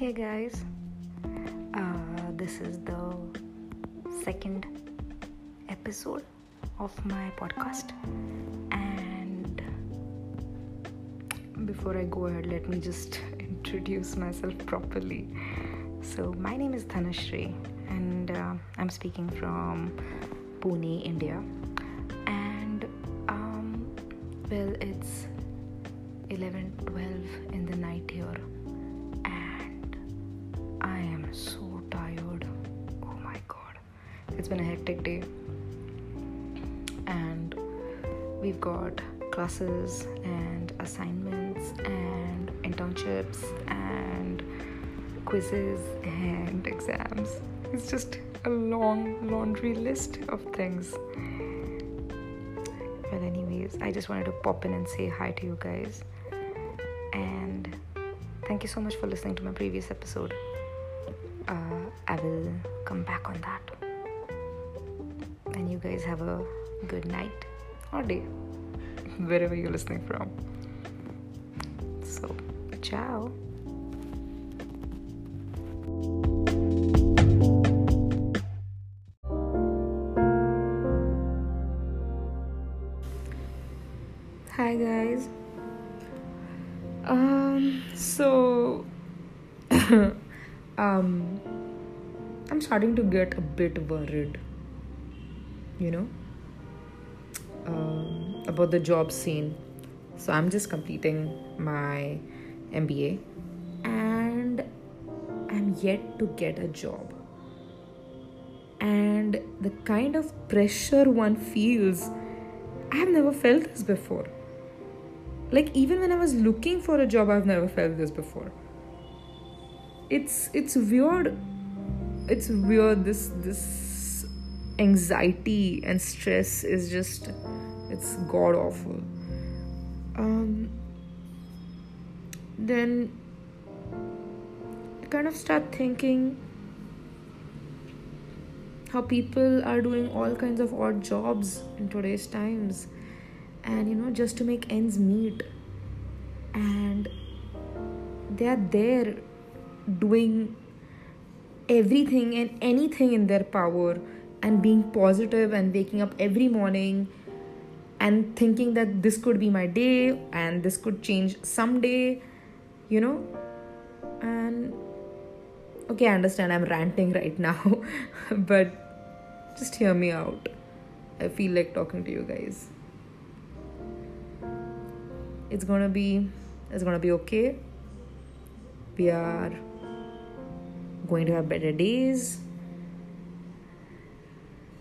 Hey guys, uh, this is the second episode of my podcast, and before I go ahead, let me just introduce myself properly. So, my name is Dhanashri, and uh, I'm speaking from Pune, India. And um, well, it's 11 12 in the night here it's been a hectic day and we've got classes and assignments and internships and quizzes and exams it's just a long laundry list of things well anyways i just wanted to pop in and say hi to you guys and thank you so much for listening to my previous episode. Uh, I will come back on that. Guys have a good night or day, wherever you're listening from. So, ciao. Hi guys. Um, so um I'm starting to get a bit worried, you know, um, about the job scene. So I'm just completing my MBA and I'm yet to get a job. And the kind of pressure one feels, I have never felt this before like even when i was looking for a job i've never felt this before it's it's weird it's weird this this anxiety and stress is just it's god awful. Um then I kind of start thinking how people are doing all kinds of odd jobs in today's times. And you know just to make ends meet. And they are there doing everything and anything in their power and being positive and waking up every morning and thinking that this could be my day and this could change someday you know? And okay i understand i'm ranting right now but just hear me out. I feel like talking to you guys. It's gonna be it's gonna be okay. We are going to have better days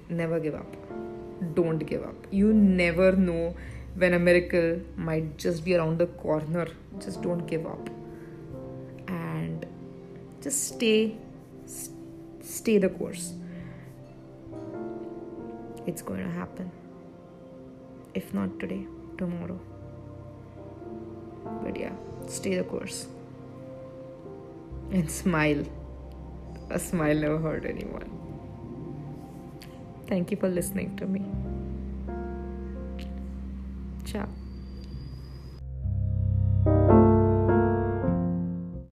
never give up. Don't give up. You never know when a miracle might just be around the corner. Just don't give up. And just stay stay the course. It's going to happen. If not today tomorrow. But yeah, stay the course. And smile. A smile never hurt anyone. Thank you for listening to me. Ciao.